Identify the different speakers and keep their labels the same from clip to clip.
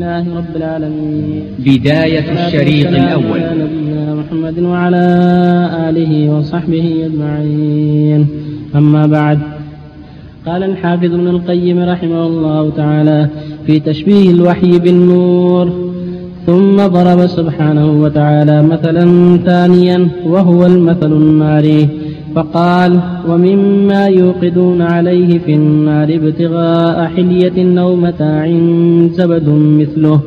Speaker 1: لله رب العالمين.
Speaker 2: بداية الشريط الأول
Speaker 1: على نبينا محمد وعلى آله وصحبه أجمعين. أما بعد قال الحافظ ابن القيم رحمه الله تعالى في تشبيه الوحي بالنور ثم ضرب سبحانه وتعالى مثلا ثانيا وهو المثل الناري. فقال ومما يوقدون عليه في النار ابتغاء حلية أو متاع زبد مثله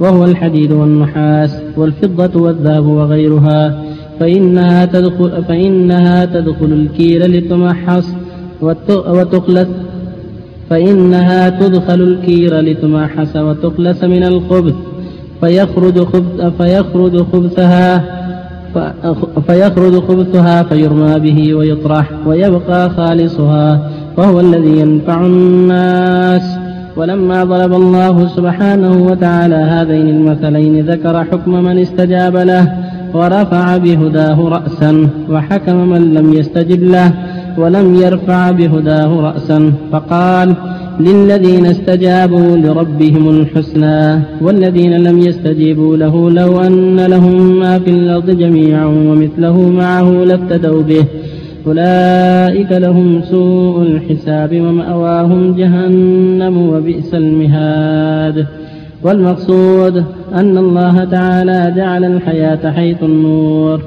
Speaker 1: وهو الحديد والنحاس والفضة والذهب وغيرها فإنها تدخل, فإنها تدخل الكيل لتمحص وتخلص فإنها تدخل الكير لتمحص وتخلص من الخبث فيخرج خبث فيخرج خبثها فيخرج خبثها فيرمى به ويطرح ويبقى خالصها وهو الذي ينفع الناس. ولما ضرب الله سبحانه وتعالى هذين المثلين ذكر حكم من استجاب له ورفع بهداه رأسا وحكم من لم يستجب له ولم يرفع بهداه رأسا فقال للذين استجابوا لربهم الحسنى والذين لم يستجيبوا له لو أن لهم ما في الأرض جميعا ومثله معه لافتدوا به. أولئك لهم سوء الحساب ومأواهم جهنم وبئس المهاد. والمقصود أن الله تعالى جعل الحياة حيث النور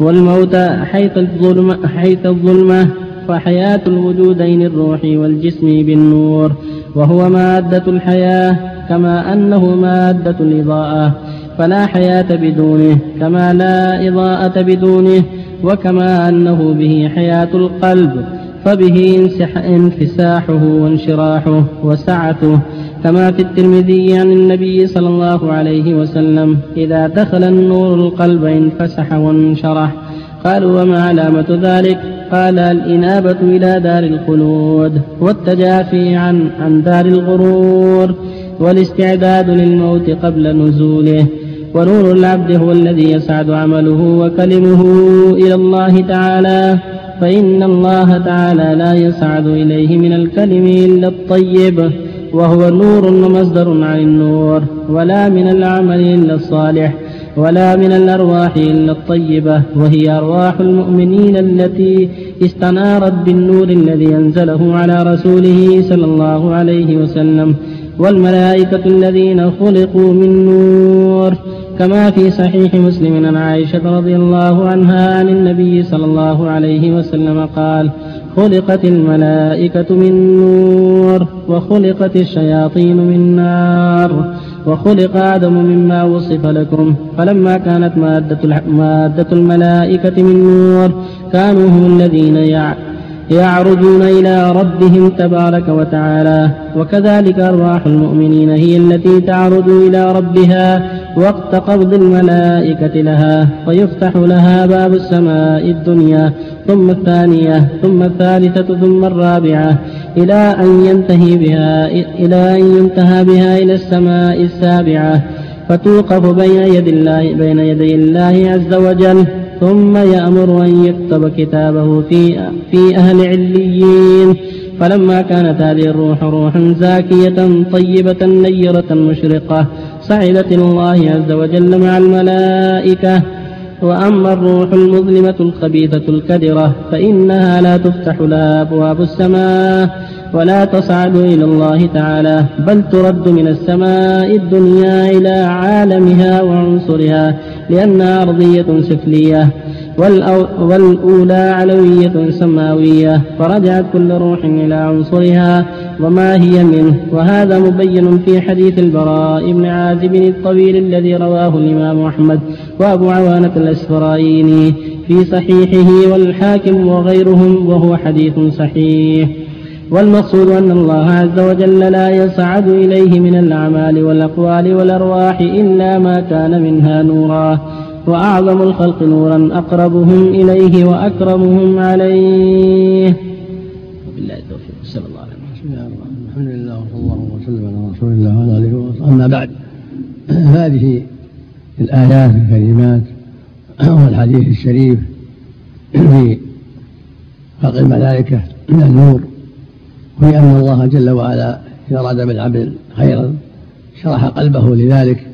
Speaker 1: والموت حيث الظلمة, حيث الظلمة فحياة الوجودين الروح والجسم بالنور وهو مادة الحياة كما أنه مادة الإضاءة. فلا حياة بدونه كما لا إضاءة بدونه وكما أنه به حياة القلب. فبه انفساحه وانشراحه وسعته. كما في الترمذي عن النبي صلى الله عليه وسلم إذا دخل النور القلب انفسح وانشرح. قالوا وما علامة ذلك؟ قال الإنابة إلى دار الخلود والتجافي عن, عن دار الغرور والاستعداد للموت قبل نزوله. ونور العبد هو الذي يسعد عمله وكلمه إلى الله تعالى. فإن الله تعالى لا يسعد إليه من الكلم إلا الطيب وهو نور ومصدر عن النور ولا من العمل إلا الصالح. ولا من الأرواح إلا الطيبة وهي أرواح المؤمنين التي استنارت بالنور الذي أنزله على رسوله صلى الله عليه وسلم والملائكة الذين خلقوا من نور كما في صحيح مسلم عن عائشة رضي الله عنها عن النبي صلى الله عليه وسلم قال خلقت الملائكة من نور وخلقت الشياطين من نار. وخلق آدم مما وصف لكم فلما كانت مادة, مادة الملائكة من نور كانوا هم الذين يعرجون إلى ربهم تبارك وتعالى. وكذلك أرواح المؤمنين هي التي تعرج إلى ربها وقت قبض الملائكة لها ويفتح لها باب السماء الدنيا ثم الثانية ثم الثالثة ثم الرابعة. إلى أن ينتهي بها إلى أن ينتهى بها إلى السماء السابعة فتوقف بين يدي الله بين يدي الله عز وجل ثم يأمر أن يكتب كتابه في في أهل عليين. فلما كانت هذه الروح روحا زاكية طيبة نيرة مشرقة صعدت الله عز وجل مع الملائكة. وأما الروح المظلمة الخبيثة الكدرة فإنها لا تفتح لها أبواب السماء ولا تصعد إلى الله تعالى بل ترد من السماء الدنيا إلى عالمها وعنصرها لأنها أرضية سفلية. والأولى علوية سماوية فرجعت كل روح إلى عنصرها وما هي منه. وهذا مبين في حديث البراء بن عازب الطويل الذي رواه الإمام أحمد وأبو عوانة الأسفرايني في صحيحه والحاكم وغيرهم وهو حديث صحيح. والمقصود أن الله عز وجل لا يصعد إليه من الأعمال والأقوال والأرواح إلا ما كان منها نورا. وأعظم الخلق نورا أقربهم إليه وأكرمهم عليه. وبالله التوفيق. صلى الله عليه وسلم.
Speaker 3: الحمد لله وصلى الله وسلم على رسول الله وعلى آله وصحبه. أما بعد هذه الآيات الكريمات والحديث الشريف في خلق الملائكة من النور في أن الله جل وعلا إذا أراد بالعبد خيرا شرح قلبه لذلك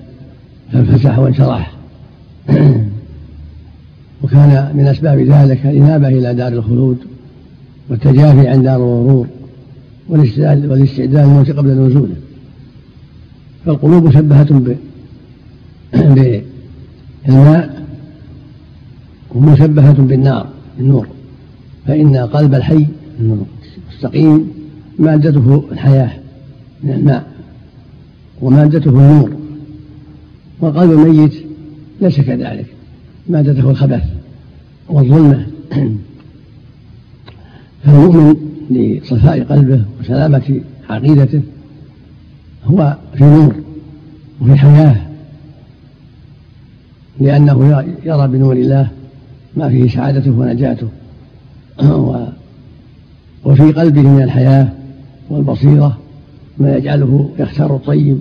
Speaker 3: فانفتح وانشرح. وكان من أسباب ذلك الإنابة إلى دار الخلود والتجافي عن دار الغرور والاستعداد للموت قبل نزوله. فالقلوب مشبهة بالماء ومشبهة بالنار النور فإن قلب الحي المستقيم مادته الحياة من الماء ومادته النور. والقلب الميت ليس كذلك مادته الخبث والظلمة فالمؤمن لصفاء قلبه وسلامة عقيدته. هو في نور وفي حياة. لأنه يرى بنور الله ما فيه سعادته ونجاته. وفي قلبه من الحياة والبصيرة ما يجعله يختار الطيب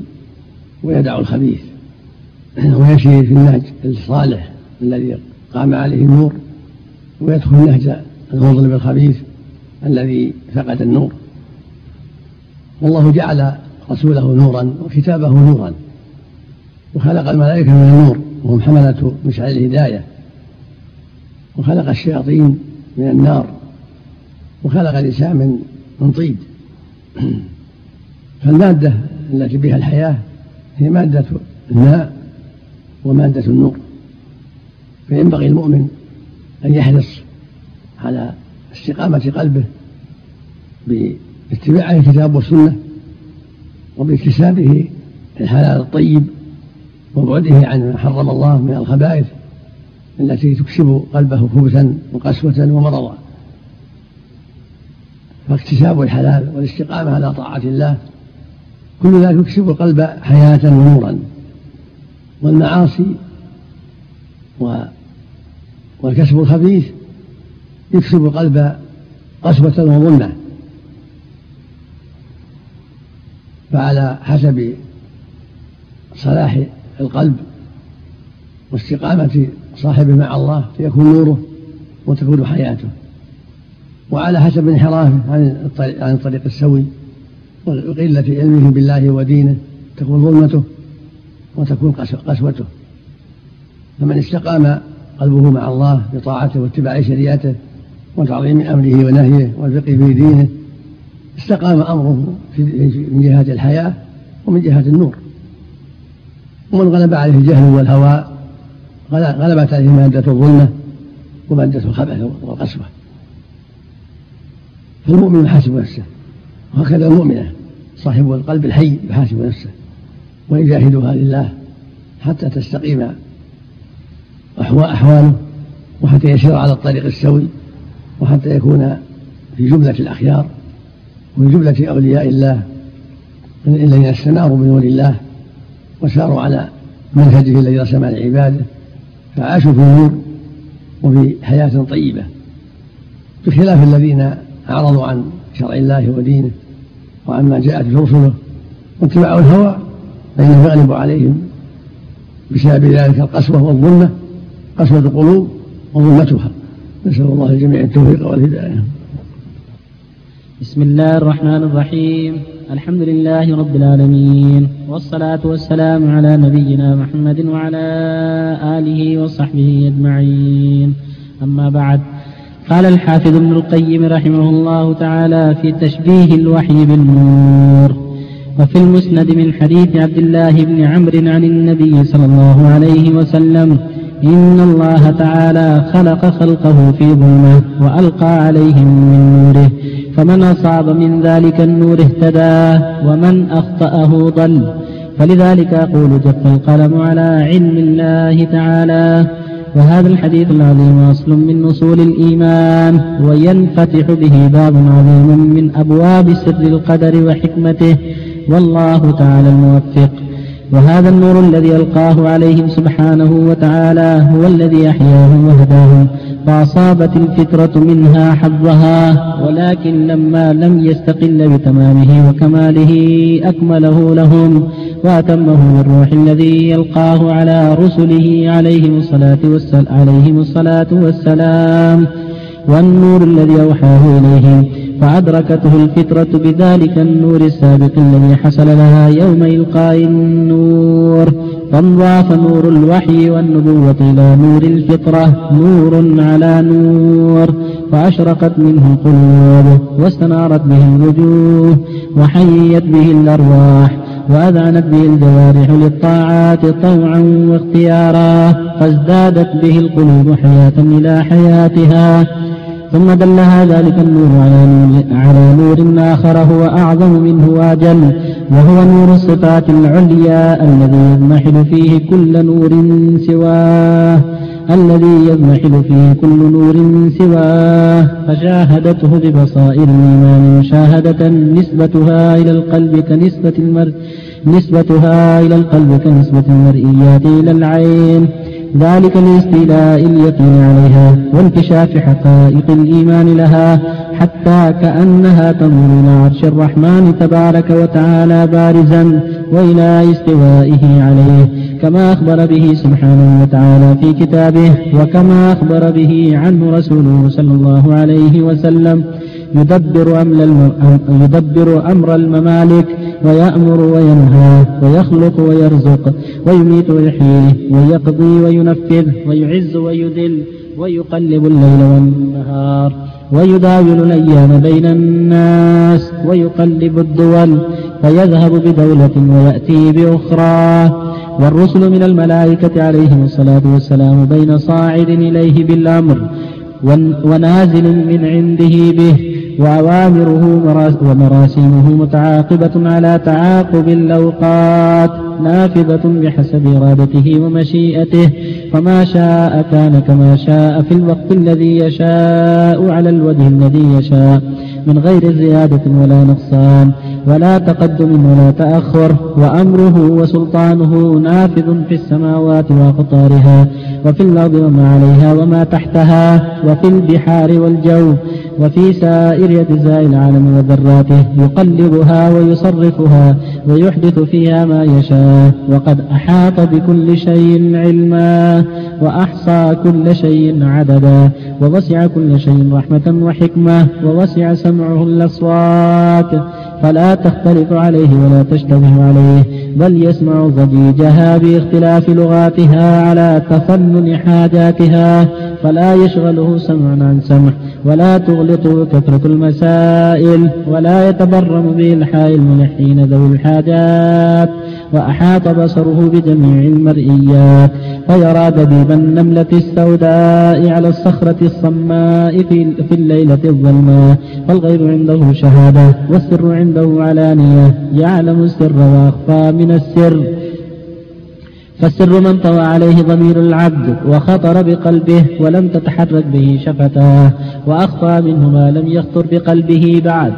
Speaker 3: ويدع الخبيث. ويسير في النهج الصالح الذي قام عليه النور ويدخل نهج المظلم الخبيث الذي فقد النور. والله جعل رسوله نورا وكتابه نورا وخلق الملائكة من النور وهم حملة مشعل الهداية وخلق الشياطين من النار وخلق الإنسان من من طيب فالمادة التي بها الحياة هي مادة الماء ومادة النور. فينبغي المؤمن أن يحرص على استقامة قلبه باتباع الكتاب والسنة وباكتسابه الحلال الطيب وبعده عن ما حرم الله من الخبائث التي تكسب قلبه خبثا وقسوة ومرضا فاكتساب الحلال والاستقامة على طاعة الله كل ذلك يكسب القلب حياة ونورا. والمعاصي والكسب الخبيث يكسب القلب قسوة وظلمة. فعلى حسب صلاح القلب واستقامة صاحبه مع الله فيكون نوره وتكون حياته. وعلى حسب انحرافه عن الطريق, عن الطريق السوي وقلة علمه بالله ودينه تكون ظلمته. وتكون قسوته. فمن استقام قلبه مع الله بطاعته واتباع شريعته وتعظيم أمره ونهيه والفقه في دينه استقام أمره من جهه الحياة ومن جهه النور. ومن غلب عليه الجهل والهوى غلبت عليه مادة الظلمة ومادة الخبث والقسوة. فالمؤمن يحاسب نفسه وهكذا المؤمنه صاحب القلب الحي يحاسب نفسه. ويجاهدها لله حتى تستقيم أحواله وحتى يسير على الطريق السوي وحتى يكون في جملة الأخيار وفي جملة أولياء الله الذين استناروا بنور الله وساروا على منهجه الذي رسم لعباده فعاشوا في نور وفي حياة طيبة بخلاف الذين أعرضوا عن شرع الله ودينه وعما جاءت رسله واتبعوا الهوى فإنه يغلب عليهم بسبب ذلك القسوة والظلمة قسوة القلوب وظلمتها. نسأل الله الجميع التوفيق والهداية.
Speaker 1: بسم الله الرحمن الرحيم. الحمد لله رب العالمين والصلاة والسلام على نبينا محمد وعلى آله وصحبه أجمعين. أما بعد قال الحافظ ابن القيم رحمه الله تعالى في تشبيه الوحي بالنور وفي المسند من حديث عبد الله بن عمرو عن النبي صلى الله عليه وسلم إن الله تعالى خلق خلقه في ظلمة وألقى عليهم من نوره فمن أصاب من ذلك النور اهتدى ومن أخطأه ضل. فلذلك أقول جف القلم على علم الله تعالى وهذا الحديث العظيم أصل من أصول الإيمان وينفتح به باب عظيم من أبواب سر القدر وحكمته والله تعالى الموفق. وهذا النور الذي ألقاه عليهم سبحانه وتعالى هو الذي أحياهم وهداهم فأصابت الفطرة منها حظها ولكن لما لم يستقل بتمامه وكماله أكمله لهم وأتمه بالروح الذي يلقاه على رسله عليهم الصلاة والسلام عليهم الصلاة والسلام. والنور الذي أوحاه إليهم فأدركته الفطرة بذلك النور السابق الذي حصل لها يوم إلقاء النور. فانضاف نور الوحي والنبوة إلى نور الفطرة نور على نور. فأشرقت منه القلوب واستنارت به الوجوه وحيت به الأرواح وأذعنت به الجوارح للطاعات طوعا واختيارا. فازدادت به القلوب حياة إلى حياتها. ثم دلها ذلك النور على نور, آخر هو أعظم منه وأجل وهو نور الصفات العليا الذي يضمحل فيه كل نور سواه الذي يضمحل فيه كل نور سواه. فشاهدته ببصائر الإيمان مشاهدة نسبتها إلى القلب كنسبة المرء نسبتها إلى القلب كنسبة المرئيات إلى العين. ذلك لاستيلاء اليقين عليها وانكشاف حقائق الإيمان لها حتى كأنها تنظر إلى عرش الرحمن تبارك وتعالى بارزا وإلى استوائه عليه كما أخبر به سبحانه وتعالى في كتابه وكما أخبر به عنه رسوله صلى الله عليه وسلم. يدبر أمر, يدبر أمر الممالك ويأمر وينهى ويخلق ويرزق ويميت ويحيي ويقضي وينفذ ويعز ويذل ويقلب الليل والنهار ويداول الأيام بين الناس ويقلب الدول فيذهب بدولة ويأتي بأخرى والرسل من الملائكة عليهم الصلاة والسلام بين صاعد إليه بالأمر ونازل من عنده به وأوامره ومراسيمه متعاقبة على تعاقب الأوقات نافذة بحسب إرادته ومشيئته. فما شاء كان كما شاء في الوقت الذي يشاء على الوجه الذي يشاء من غير زيادة ولا نقصان ولا تقدم ولا تأخر وأمره وسلطانه نافذ في السماوات وأقطارها. وفي الأرض وما عليها وما تحتها وفي البحار والجو وفي سائر أجزاء العالم وذراته يقلبها ويصرفها ويحدث فيها ما يشاء وقد أحاط بكل شيء علما وأحصى كل شيء عددا ووسع كل شيء رحمة وحكمة ووسع سمعه الأصوات فلا تختلف عليه ولا تشتبه عليه بل يسمع ضجيجها باختلاف لغاتها على تفنن حاجاتها فلا يشغله سمع عن سمع ولا تغلطه كثرة المسائل ولا يتبرم بإلحاء الملحين ذوي الحاجات وأحاط بصره بجميع المرئيات. فيرى دبيب النملة السوداء على الصخرة الصماء في, في الليلة الظلماء. فالغيب عنده شهادة والسر عنده علانية. يعلم السر وأخفى من السر. فالسر من طوى عليه ضمير العبد وخطر بقلبه ولم تتحرك به شفتاه. وأخفى منه ما لم يخطر بقلبه بعد.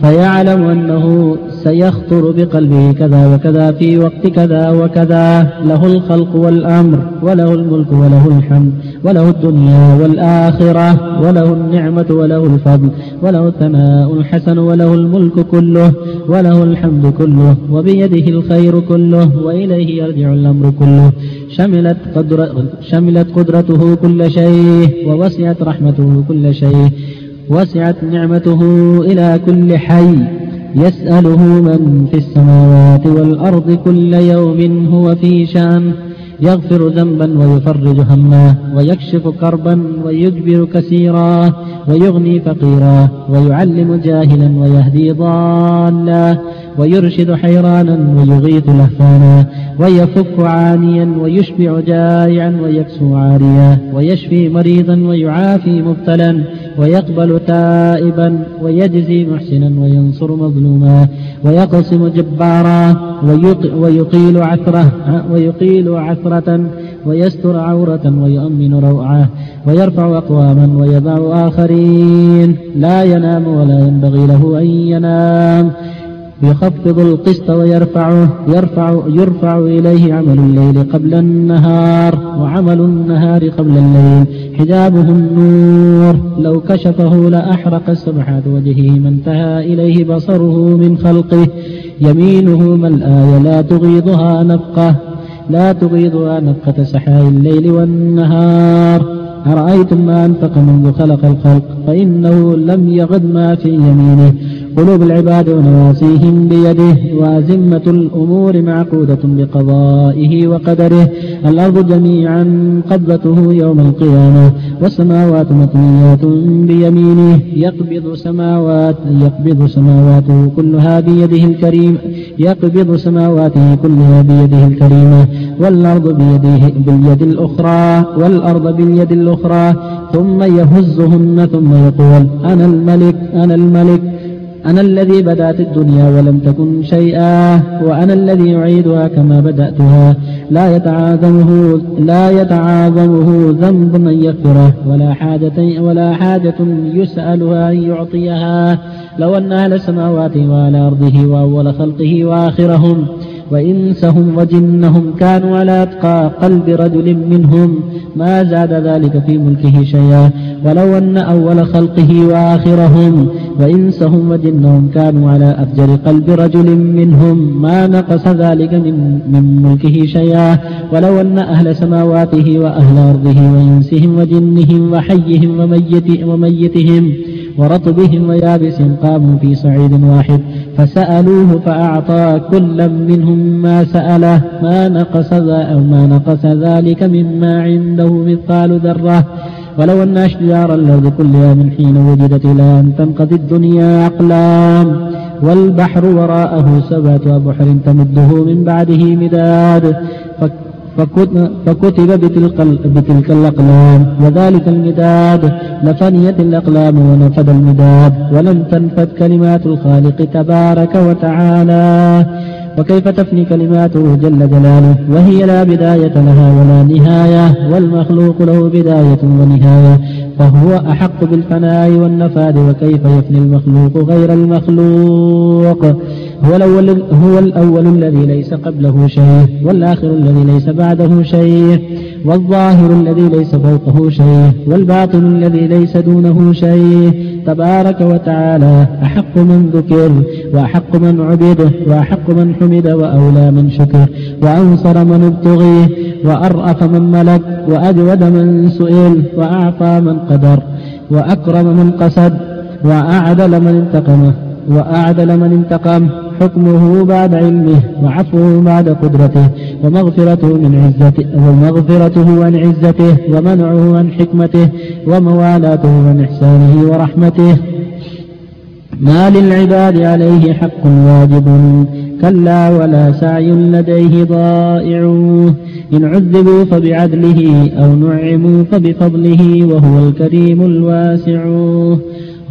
Speaker 1: فيعلم أنه سيخطر بقلبه كذا وكذا في وقت كذا وكذا. له الخلق والأمر وله الملك وله الحمد وله الدنيا والآخرة وله النعمة وله الفضل وله الثناء الحسن وله الملك كله وله الحمد كله وبيده الخير كله وإليه يرجع الأمر كله. شملت, قدر شملت قدرته كل شيء ووسعت رحمته كل شيء. وسعت نعمته إلى كل حي. يسأله من في السماوات والأرض كل يوم هو في شأن. يغفر ذنبا ويفرج هما ويكشف كربا ويجبر كثيرا ويغني فقيرا ويعلم جاهلا ويهدي ضالا ويرشد حيرانا ويغيث لهفانا ويفك عانيا ويشبع جائعا ويكسو عاريا ويشفي مريضا ويعافي مبتلا ويقبل تائبا ويجزي محسنا وينصر مظلوما ويقسم جبارا ويقيل عثرة ويقيل عثرة ويستر عورة ويؤمن روعة ويرفع أقواما ويضع آخرين. لا ينام ولا ينبغي له أن ينام. يخفض القسط ويرفعه يرفع يرفع إليه عمل الليل قبل النهار وعمل النهار قبل الليل. حجابه النور. لو كشفه لأحرق سبحات وجهه ما انتهى إليه بصره من خلقه. يمينه ما الآية لا تغيضها نفقة. لا تغيضها نفقة سحاء الليل والنهار. أرأيتم ما أنفق منذ خلق الخلق فإنه لم يغد ما في يمينه. قلوب العباد ونواسيهم بيده وأزمة الأمور معقودة بقضائه وقدره. الأرض جميعا قبضته يوم القيامة والسماوات مطميات بيمينه. يقبض سماوات يقبض سماواته كلها بيده الكريم. يقبض سماواته كلها بيده الكريمة. والأرض بيده باليد الأخرى والأرض باليد الأخرى. ثم يهزهن ثم يقول أنا الملك أنا الملك. أنا الذي بدأت الدنيا ولم تكن شيئا وأنا الذي أعيدها كما بدأتها. لا يتعاظمه لا يتعاظمه ذنب من يغفره ولا حاجة ولا حاجة يسألها أن يعطيها. لو أن أهل السماوات وعلى أرضه وأول خلقه وآخرهم وإنسهم وجنهم كانوا على أتقى قلب رجل منهم. ما زاد ذلك في ملكه شيئا. ولو أن أول خلقه وآخرهم. وإنسهم وجنهم كانوا على أفجر قلب رجل منهم. ما نقص ذلك من, من ملكه شيئا. ولو أن أهل سماواته وأهل أرضه وإنسهم وجنهم وحيهم وميت وميتهم. ورطبهم ويابسهم قاموا في صعيد واحد. فسألوه فأعطى كل منهم ما سأله ما نقص أو ما نقص ذلك مما عنده مثقال ذرة. ولو أن أشجار الأرض كلها من حين وجدت إلى أن تنقضي الدنيا أقلام والبحر وراءه سبعة أبحر تمده من بعده مداد. فكتب بتلك, بتلك الأقلام وذلك المداد. لفنيت الأقلام ونفد المداد ولم تنفد كلمات الخالق تبارك وتعالى. وكيف تفني كلماته جل جلاله؟ وهي لا بداية لها ولا نهاية والمخلوق له بداية ونهاية. فهو أحق بالفناء والنفاد وكيف يفني المخلوق غير المخلوق؟ هو الأول, هو الأول الذي ليس قبله شيء والآخر الذي ليس بعده شيء والظاهر الذي ليس فوقه شيء والباطن الذي ليس دونه شيء. تبارك وتعالى أحق من ذكر وأحق من عبد وأحق من حمد وأولى من شكر. وأنصر من ابتغي وأرأف من ملك وأجود من سئل وأعطى من قدر وأكرم من قصد وأعدل من انتقم وأعدل من انتقم. حكمه بعد علمه وعفوه بعد قدرته ومغفرته من عزته ومغفرته عن عزته ومنعه عن حكمته وموالاته عن إحسانه ورحمته. ما للعباد عليه حق واجب كلا ولا سعي لديه ضائع. إن عذبوا فبعدله أو نعموا فبفضله وهو الكريم الواسع.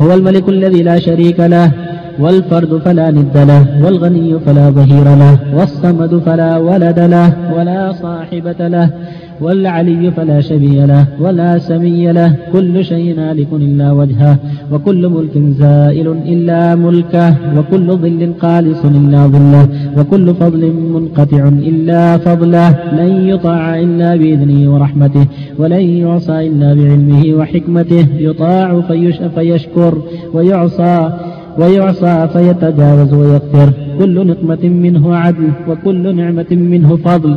Speaker 1: هو الملك الذي لا شريك له والفرد فلا ند له والغني فلا ظهير له والصمد فلا ولد له ولا صاحبة له والعلي فلا شبي له ولا سمي له كل شيء هالك إلا وجهه وكل ملك زائل إلا ملكه وكل ظل قالص إلا ظله وكل فضل منقطع إلا فضله لن يطاع إلا بإذنه ورحمته ولن يعصى إلا بعلمه وحكمته يطاع فيشكر ويعصى ويعصى فيتجاوز ويغفر كل نقمة منه عدل وكل نعمة منه فضل.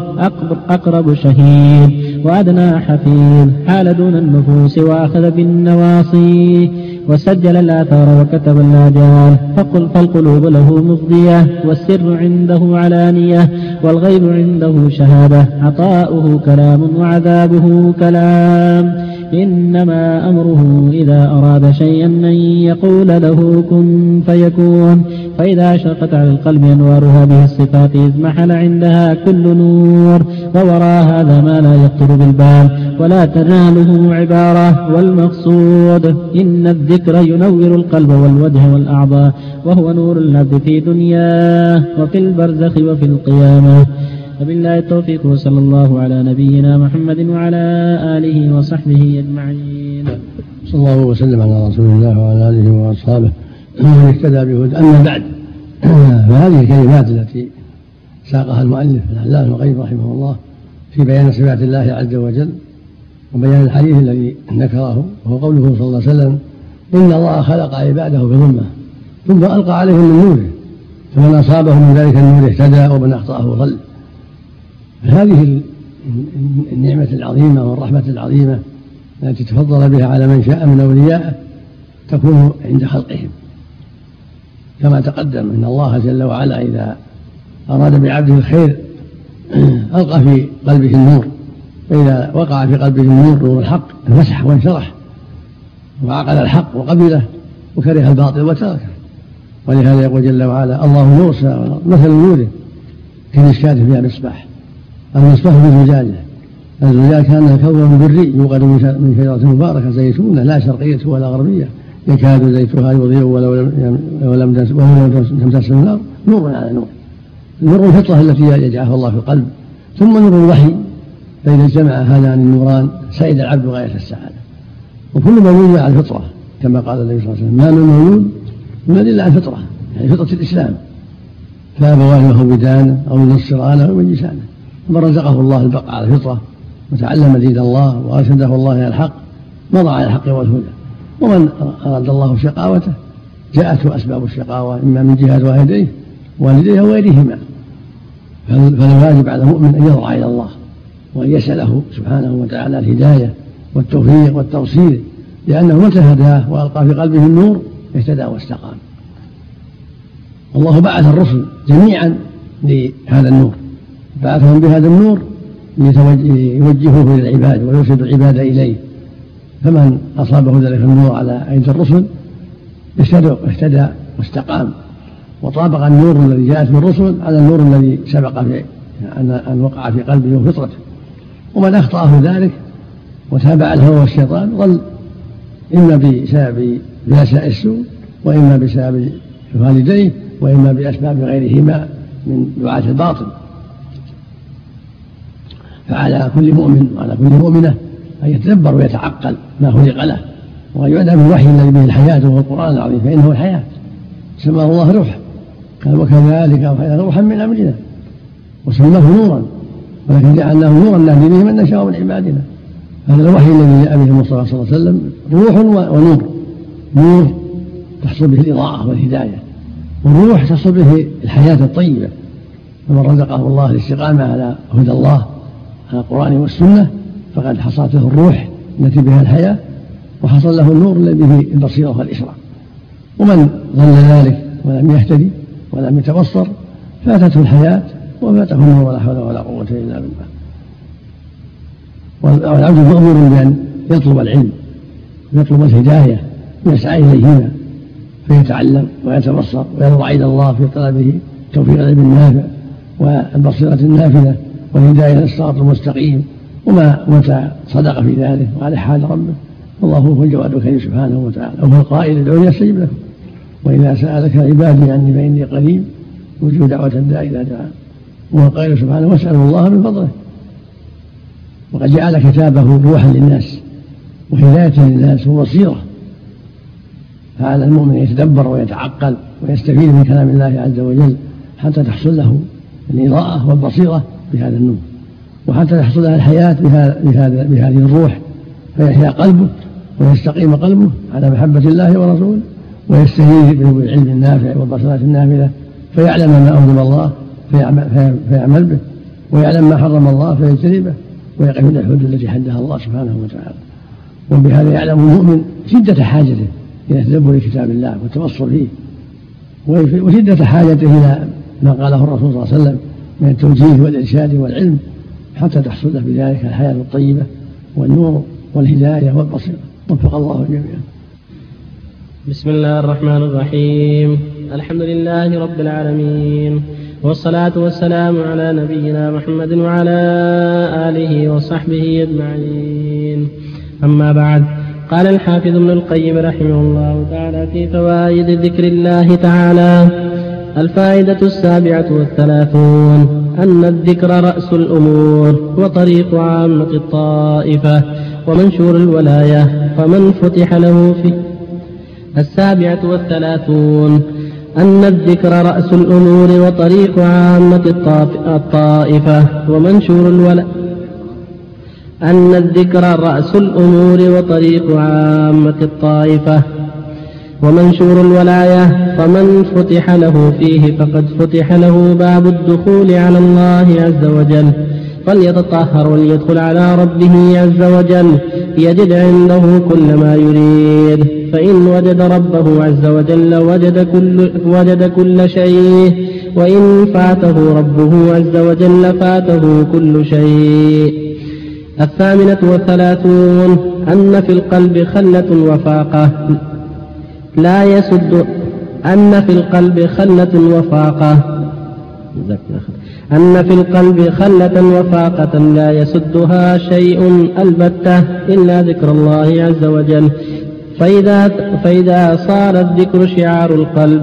Speaker 1: أقرب شهيد وأدنى حفيظ. حال دون النفوس وأخذ بالنواصي. وسجل الآثار وكتب الآجال. فقل فالقلوب له مفضية. والسر عنده علانية. والغيب عنده شهادة. عطاؤه كلام وعذابه كلام. إنما أمره إذا أراد شيئا أن يقول له كن فيكون. فإذا أشرقت على القلب أنوار هذه الصفات اضمحل عندها كل نور ووراء هذا ما لا يخطر بالبال ولا تناله عبارة. والمقصود إن الذكر ينور القلب والوجه والأعضاء وهو نور العبد في دنياه وفي البرزخ وفي القيامة. وبالله التوفيق وصلى الله على نبينا محمد وعلى آله وصحبه أجمعين.
Speaker 3: صلى الله وسلم على رسول الله وعلى آله وأصحابه ومن اهتدى بهدى أما بعد فهذه الكلمات التي ساقها المؤلف العلامة القيم رحمه الله في بيان صفات الله عز وجل وبيان الحديث الذي ذكره وهو قوله صلى الله عليه وسلم إن الله خلق عباده بظلمة ثم ألقى عليهم من نوره فمن أصابه من ذلك النور اهتدى ومن أخطأه ضل هذه النعمة العظيمة والرحمة العظيمة التي تفضل بها على من شاء من أوليائه تكون عند خلقهم. كما تقدم أن الله جل وعلا إذا أراد بعبده الخير ألقى في قلبه النور. فإذا وقع في قلبه النور نور الحق انفسح وانشرح وعقل الحق وقبله وكره الباطل وتركه. ولهذا يقول جل وعلا الله نور مثل نوره كمشكاة فيها مصباح. المصباح في زجاجة الزجاج كان كوكب بري يوقد من شجرة مباركة زيتونة لا شرقية ولا غربية. يكاد زيتها يضيء ولو لم ولم تمسس النار. نور على نور. نور الفطرة التي يجعلها الله في القلب. ثم نور الوحي فإذا اجتمع هذان النوران. سعد العبد غاية السعادة. وكل مولود على الفطرة كما قال النبي صلى الله عليه وسلم ما من مولود يولد إلا على الفطرة يعني فطرة الإسلام. فأبواه يهودانه أو ينصرانه أو يمجسانه من رزقه الله البقاء على الفطرة وتعلم دين الله وأرشده الله إلى الحق مضى على الحق والهدى ومن أراد الله شقاوته جاءته أسباب الشقاوة إما من جهة والديه والديه أو غيرهما فالواجب على المؤمن أن يضرع إلى الله وأن يسأله سبحانه وتعالى الهداية والتوفيق والتوصيل لأنه متى هداه وألقى في قلبه النور اهتدى واستقام. الله بعث الرسل جميعا لهذا النور. بعثهم بهذا النور ليوجهوه إلى العباد ويرشد العباد إليه. فمن أصابه ذلك النور على ايدي الرسل اهتدى واستقام وطابق النور الذي جاءت من الرسل على النور الذي سبق في أن وقع في قلبه وفطرته ومن أخطأه ذلك وتابع الهوى والشيطان ظل إما بسبب بأساء السوء وإما بسبب والديه وإما بأسباب غيرهما من دعاة الباطل. فعلى كل مؤمن وعلى كل مؤمنة أن يتدبر ويتعقل ما خلق له. وأن يؤدى بالوحي الذي به الحياة وهو القرآن العظيم فإنه الحياة. سماه الله روح قال وكذلك أوحينا روحا من أمرنا وسماه نورا. ولكن جعلناه نورا نهدي به من نشاء من عبادنا. هذا الوحي الذي جاء به المصطفى صلى الله عليه وسلم روح ونور. نور تحصل به الإضاءة والهداية. والروح تحصل به الحياة الطيبة. فمن رزقه الله الاستقامة على هدى الله على القرآن والسنة فقد حصلت له الروح التي بها الحياة وحصل له النور الذي به البصيرة والإشراق. ومن ظن ذلك ولم يهتدي ولم يتبصر فاتته الحياة وفاته النور ولا حول ولا قوة إلا بالله. والعبد مأمور بأن يطلب العلم ويطلب الهداية ويسعى إليهما فيتعلم ويتبصر ويضرع إلى الله في طلبه توفيق العلم النافع والبصيرة النافذة والهداية إلى الصراط المستقيم وما متى صدق في ذلك وعلى حال ربه. والله هو الجواد الكريم سبحانه وتعالى. وهو القائل ادعوني استجب لكم. وإذا سألك عبادي عني فإني قريب وجود دعوة الداء اذا دعا وهو القائل سبحانه واسألوا الله من فضله. وقد جعل كتابه روحا للناس وهداية للناس وبصيرة. فعلى المؤمن يتدبر ويتعقل ويستفيد من كلام الله عز وجل حتى تحصل له الإضاءة والبصيرة بهذا النور وحتى تحصل له الحياة بهذا بهذه الروح. فيحيا قلبه ويستقيم قلبه على محبة الله ورسوله ويستهيد بالعلم النافع والبصيرة النافذة فيعلم ما أوجب الله فيعمل, فيعمل به ويعلم ما حرم الله فيجتنبه ويقف من الحدود التي حدها الله سبحانه وتعالى. وبهذا يعلم المؤمن شدة حاجته إلى تدبر كتاب الله والتبصر فيه وشدة حاجته إلى ما قاله الرسول صلى الله عليه وسلم من التوجيه والإرشاد والعلم حتى تحصل له بذلك الحياة الطيبة والنور والهداية والبصيرة. وفق الله جميعا.
Speaker 1: بسم الله الرحمن الرحيم. الحمد لله رب العالمين. والصلاة والسلام على نبينا محمد وعلى آله وصحبه أجمعين. أما بعد قال الحافظ ابن القيم رحمه الله تعالى في فوائد ذكر الله تعالى الفائدة السابعة والثلاثون أن الذكر رأس الأمور وطريق عامة الطائفة ومنشور الولاية فمن فتح له في السابعة والثلاثون أن الذكر رأس الأمور وطريق عامة الطائفة ومنشور الولاية أن الذكر رأس الأمور وطريق عامة الطائفة ومنشور الولاية فمن فتح له فيه فقد فتح له باب الدخول على الله عز وجل. فليتطهر وليدخل على ربه عز وجل. يجد عنده كل ما يريد. فإن وجد ربه عز وجل وجد كل, وجد كل شيء. وإن فاته ربه عز وجل فاته كل شيء. الثامنة والثلاثون أن في القلب خلة وفاقة. لا يسد أن في القلب خلة وفاقة. أن في القلب خلة وفاقة لا يسدها شيء البتة إلا ذكر الله عز وجل. فإذا, فإذا صار الذكر شعار القلب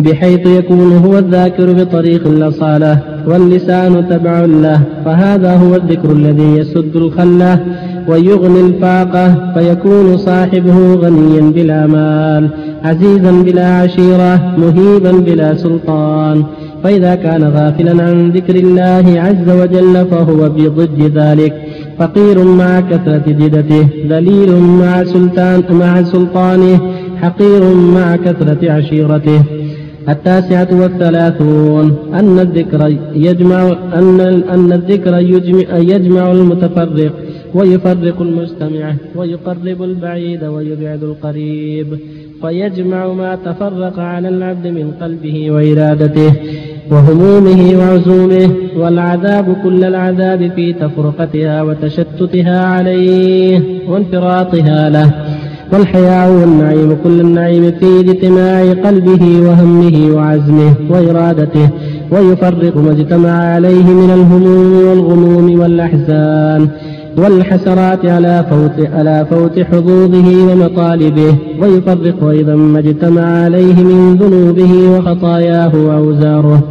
Speaker 1: بحيث يكون هو الذاكر بطريق الأصالة واللسان تبع له فهذا هو الذكر الذي يسد الخلة ويغني الفاقة فيكون صاحبه غنيا بلا مال. عزيزا بلا عشيرة مهيبا بلا سلطان. فإذا كان غافلا عن ذكر الله عز وجل فهو بضد ذلك. فقير مع كثرة جدته ذليل مع سلطان مع سلطانه حقير مع كثرة عشيرته. التاسعة والثلاثون أن الذكر يجمع أن أن الذكر يجمع, يجمع المتفرق ويفرق المجتمع ويقرب البعيد ويبعد القريب. فيجمع ما تفرق على العبد من قلبه وإرادته وهمومه وعزومه والعذاب كل العذاب في تفرقتها وتشتتها عليه وانفراطها له والحياء والنعيم كل النعيم في اجتماع قلبه وهمه وعزمه وإرادته ويفرق ما اجتمع عليه من الهموم والغموم والأحزان والحسرات على فوت على فوت حظوظه ومطالبه ويفرق أيضا ما اجتمع عليه من ذنوبه وخطاياه وأوزاره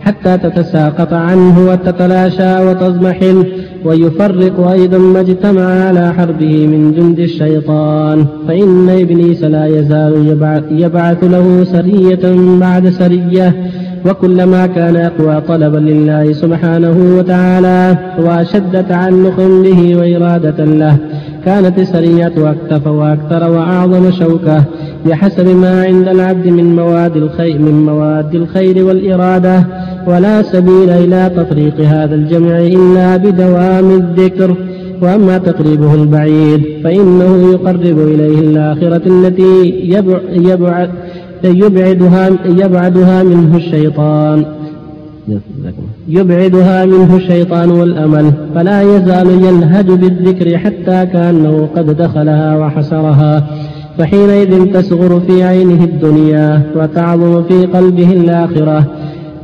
Speaker 1: حتى تتساقط عنه وتتلاشى وتضمحل ويفرق أيضا ما اجتمع على حربه من جند الشيطان. فإن إبليس لا يزال يبعث له سرية بعد سرية وكلما كان أقوى طلبا لله سبحانه وتعالى وأشد تعلق به وإرادة له كانت السرية أكتف وأكثر وأعظم شوكة بحسب ما عند العبد من مواد الخير من مواد الخير والإرادة ولا سبيل إلى تطريق هذا الجمع إلا بدوام الذكر وأما تقريبه البعيد فإنه يقرب إليه الآخرة التي يبعد يبعدها يبعدها منه الشيطان. يبعدها منه الشيطان والأمل فلا يزال يلهج بالذكر حتى كأنه قد دخلها وحسرها فحينئذ تصغر في عينه الدنيا وتعظم في قلبه الآخرة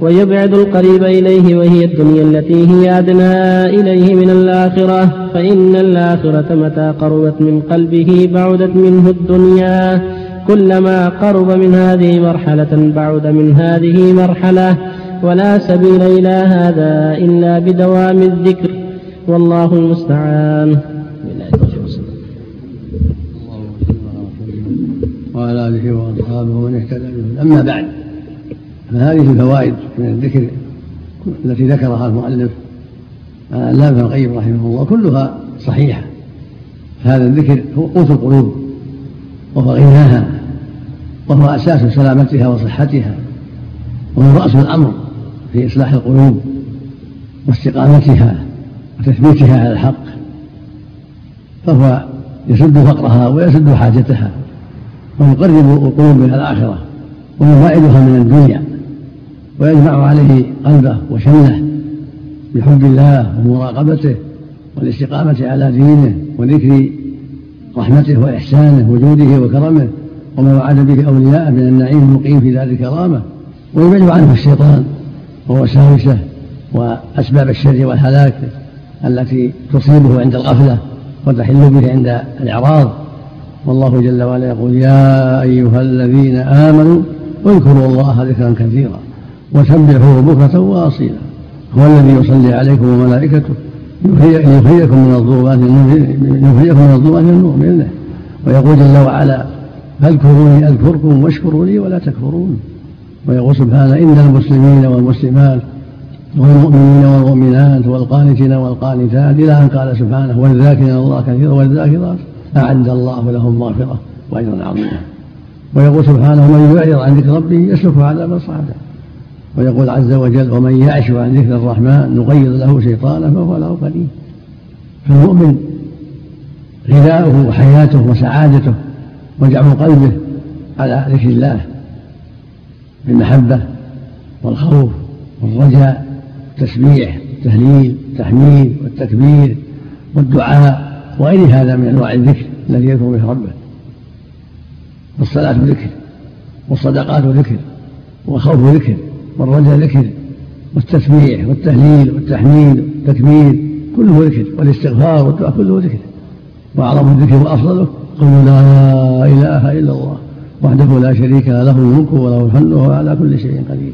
Speaker 1: ويبعد القريب إليه وهي الدنيا التي هي أدنى إليه من الآخرة فإن الآخرة متى قربت من قلبه بعدت منه الدنيا. كلما قرب من هذه مرحلة بعد من هذه مرحلة ولا سبيل إلى هذا إلا بدوام الذكر والله المستعان.
Speaker 3: وعلى آله وأصحابه ومن اهتدى أما بعد فهذه الفوائد من الذكر التي ذكرها المؤلف العلامة ابن القيم رحمه الله كلها صحيحة. هذا الذكر قوت القلوب. وهو غناها وهو أساس سلامتها وصحتها وهو رأس الأمر في إصلاح القلوب واستقامتها وتثبيتها على الحق. فهو يسد فقرها ويسد حاجتها ويقرب القلوب من الآخرة ويباعدها من الدنيا ويجمع عليه قلبه وشمله بحب الله ومراقبته والاستقامة على دينه وذكر رحمته وإحسانه وجوده وكرمه وما وعد به أولياءه من النعيم المقيم في دار الكرامة. ويبعد عنه الشيطان ووساوسه وأسباب الشر والهلاك التي تصيبه عند الغفلة وتحل به عند الإعراض. والله جل وعلا يقول يا أيها الذين آمنوا اذكروا الله ذكرا كثيرا وسبحوه بكرة وأصيلا. هو الذي يصلي عليكم وملائكته يخرجكم من الظلمات يخرجكم من الظلمات النور بإذنه. ويقول جل وعلا فاذكروني أذكركم واشكروا لي ولا تكفرون؟ ويقول سبحانه إن المسلمين والمسلمات والمؤمنين والمؤمنات والقانتين والقانتات إلى أن قال سبحانه والذاكرين الله كثيرا والذاكرات أعد الله لهم مغفرة وأجرا عظيما. ويقول سبحانه من يعرض عن ذكر ربه يسلكه عذابا صعدا ويقول عز وجل ومن يعش عن ذكر الرحمن نقيض له شيطانا فهو له قليل فالمؤمن غذاؤه وحياته وسعادته وجعل قلبه على ذكر الله بالمحبة والخوف والرجاء التسبيح التهليل التحميد والتكبير والدعاء وغير هذا من أنواع الذكر الذي يذكر به ربه. والصلاة ذكر والصدقات ذكر والخوف ذكر. والرجاء ذكر والتسبيح والتهليل والتحميد والتكبير كله ذكر والاستغفار والدعاء كله ذكر. وأعظم الذكر وأفضله قول لا إله إلا الله وحده لا شريك له الملك وله الحمد وهو على كل شيء قدير.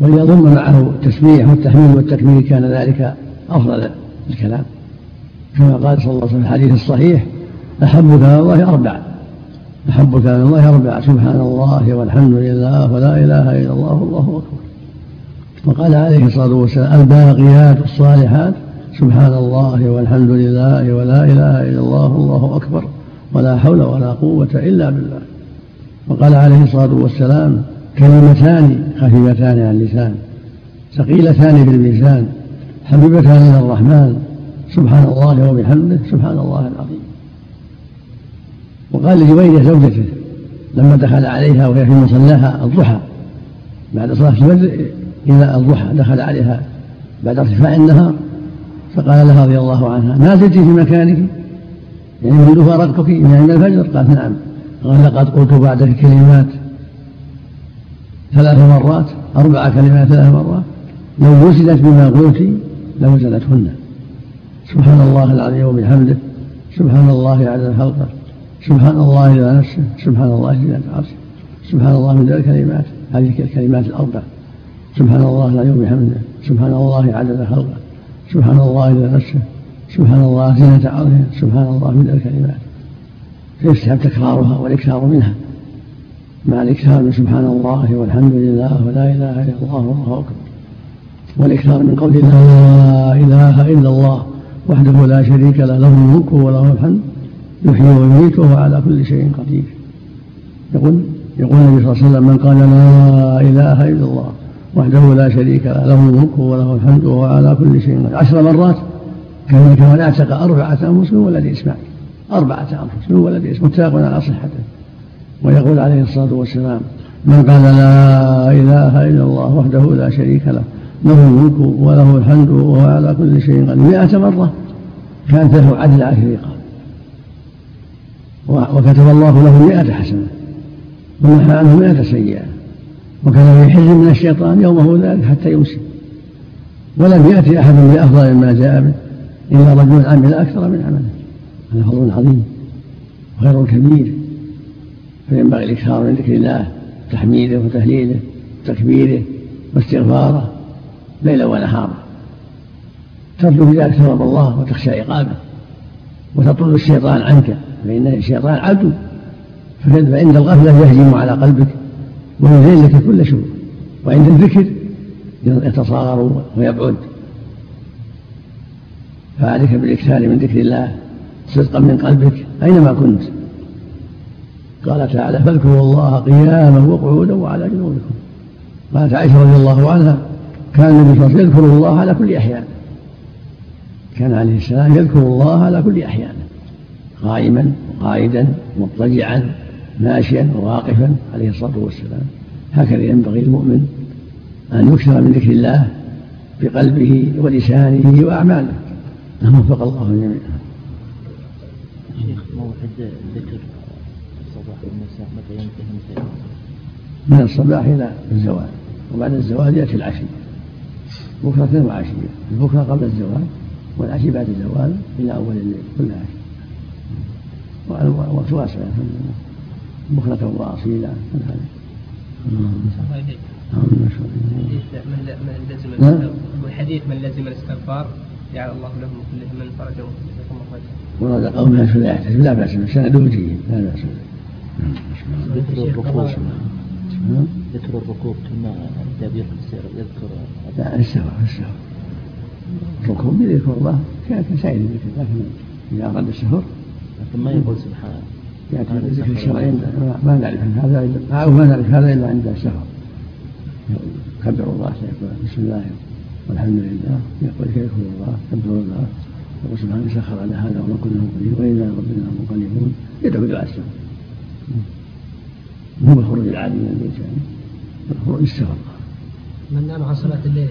Speaker 3: وإذا ضم معه التسبيح والتحميد والتكبير كان ذلك أفضل الكلام. كما قال صلى الله عليه وسلم في الحديث الصحيح أحب كلام الله أربع أحب كلام الله أربع سبحان الله والحمد لله ولا إله إلا الله والله أكبر. وقال عليه الصلاة والسلام الباقيات الصالحات سبحان الله والحمد لله ولا إله إلا الله والله أكبر. ولا حول ولا قوة إلا بالله. وقال عليه الصلاة والسلام كلمتان خفيفتان على اللسان ثقيلتان في الميزان حبيبتان إلى الرحمن سبحان الله وبحمده سبحان الله العظيم. وقال لجويرية زوجته لما دخل عليها وهي في مصلاها الضحى بعد صلاة الفجر إلى الضحى دخل عليها بعد ارتفاع النهار فقال لها رضي الله عنها ما زلت في مكانك؟ يعني منذ فارقتك من الفجر؟ قالت نعم. قال لقد قلت بعدك كلمات ثلاث مرات أربع كلمات ثلاث مرات لو وزنت بما قلت لوزنتهن سبحان الله العظيم وبحمده سبحان الله عدد خلقه سبحان الله إلى نفسه سبحان الله إلى عرشه سبحان الله من الكلمات هذه الكلمات الأربع. سبحان الله العظيم وبحمده سبحان الله عدد خلقه سبحان الله إلى نفسه سبحان الله زينة عرشه سبحان الله من الكلمات. فيستحب تكرارها والإكثار منها؟ مع الإكثار من سبحان الله والحمد لله ولا إله إلا الله والله أكبر. والإكثار من قول لا إله إلا الله وحده لا شريك له له الملك وله الحمد. يحيي ويميت وهو على كل شيء قدير. يقول يقول النبي صلى الله عليه وسلم من قال لا إله إلا الله وحده لا شريك له له الملك وله الحمد وهو على كل شيء قدير. عشر مرات كان كمن اعتق أربعة أنفس من ولد إسماعيل أربعة أنفس من ولد إسماعيل متفق على صحته. ويقول عليه الصلاة والسلام من قال لا إله إلا الله وحده لا شريك له له الملك وله الحمد وهو على كل شيء قدير. مئة مرة كانت له عدل عشر رقاب وكتب الله له مئة حسنة. ومحى عنه مئة سيئة. وكان في حزب من الشيطان يومه ذلك حتى يمسي ولم يأتي أحد بأفضل مما جاء به إلا رجل عمل أكثر من عمله. هذا فضل عظيم وخير كبير. فينبغي الإكثار من ذكر الله تحميده وتهليله وتكبيره واستغفاره ليلا ونهارا. ترجو بذلك ثواب الله وتخشى عقابه وتطرد الشيطان عنك. فإن الشيطان عدو. فعند الغفلة يهجم على قلبك ويزين لك كل شر وعند الذكر يتصاغر ويبعد. فعليك بالإكثار من ذكر الله صدقا من قلبك أينما كنت. قال تعالى فاذكروا الله قياما وقعودا وعلى جنوبكم. قالت عائشة رضي الله عنها كان النبي صلى الله عليه وسلم يذكر الله على كل أحيان. كان عليه السلام يذكر الله على كل أحيان. قائما وقائدا مضطجعا ماشيا وواقفا عليه الصلاة والسلام. هكذا ينبغي المؤمن أن يكثر من ذكر الله بقلبه ولسانه وأعماله. نعم وفق الله جميعا.
Speaker 4: شيخ موعد ذكر الصباح والمساء متى ينتهي متى
Speaker 3: من الصباح إلى الزوال وبعد الزوال يأتي العشي. بكرة وعشية البكرة قبل الزوال والعشي بعد الزوال إلى أول الليل. كل عشي. والوقت واسع بكرة وأصيلا
Speaker 5: والحديث من لزم الاستغفار جعل الله له من كل من فرجه.
Speaker 3: ورد قوم في لا لا بأس به. سنده جيد لا بأس به.
Speaker 4: ذكر الركوع ذكر الركوع كما السير يذكر
Speaker 3: لا السهو السهو الركوب يذكر الله كسائر الذكر لكن إذا أراد السهر
Speaker 4: لكن ما يقول سبحان
Speaker 3: يأتي بالذكر الشرعي ما نعرف هذا إلا أو ما نعرف هذا إلا عند السهر كبر الله سيقول بسم الله والحمد لله. يقول كيف الله كبر الله. يقول سبحانه سخر على هذا وما كنا مقرنين وانا ربنا منقلبون يدعو بدعاء السفر مو بالخروج العادي من البيت يعني بالخروج السفر
Speaker 6: من نام عن صلاة الليل.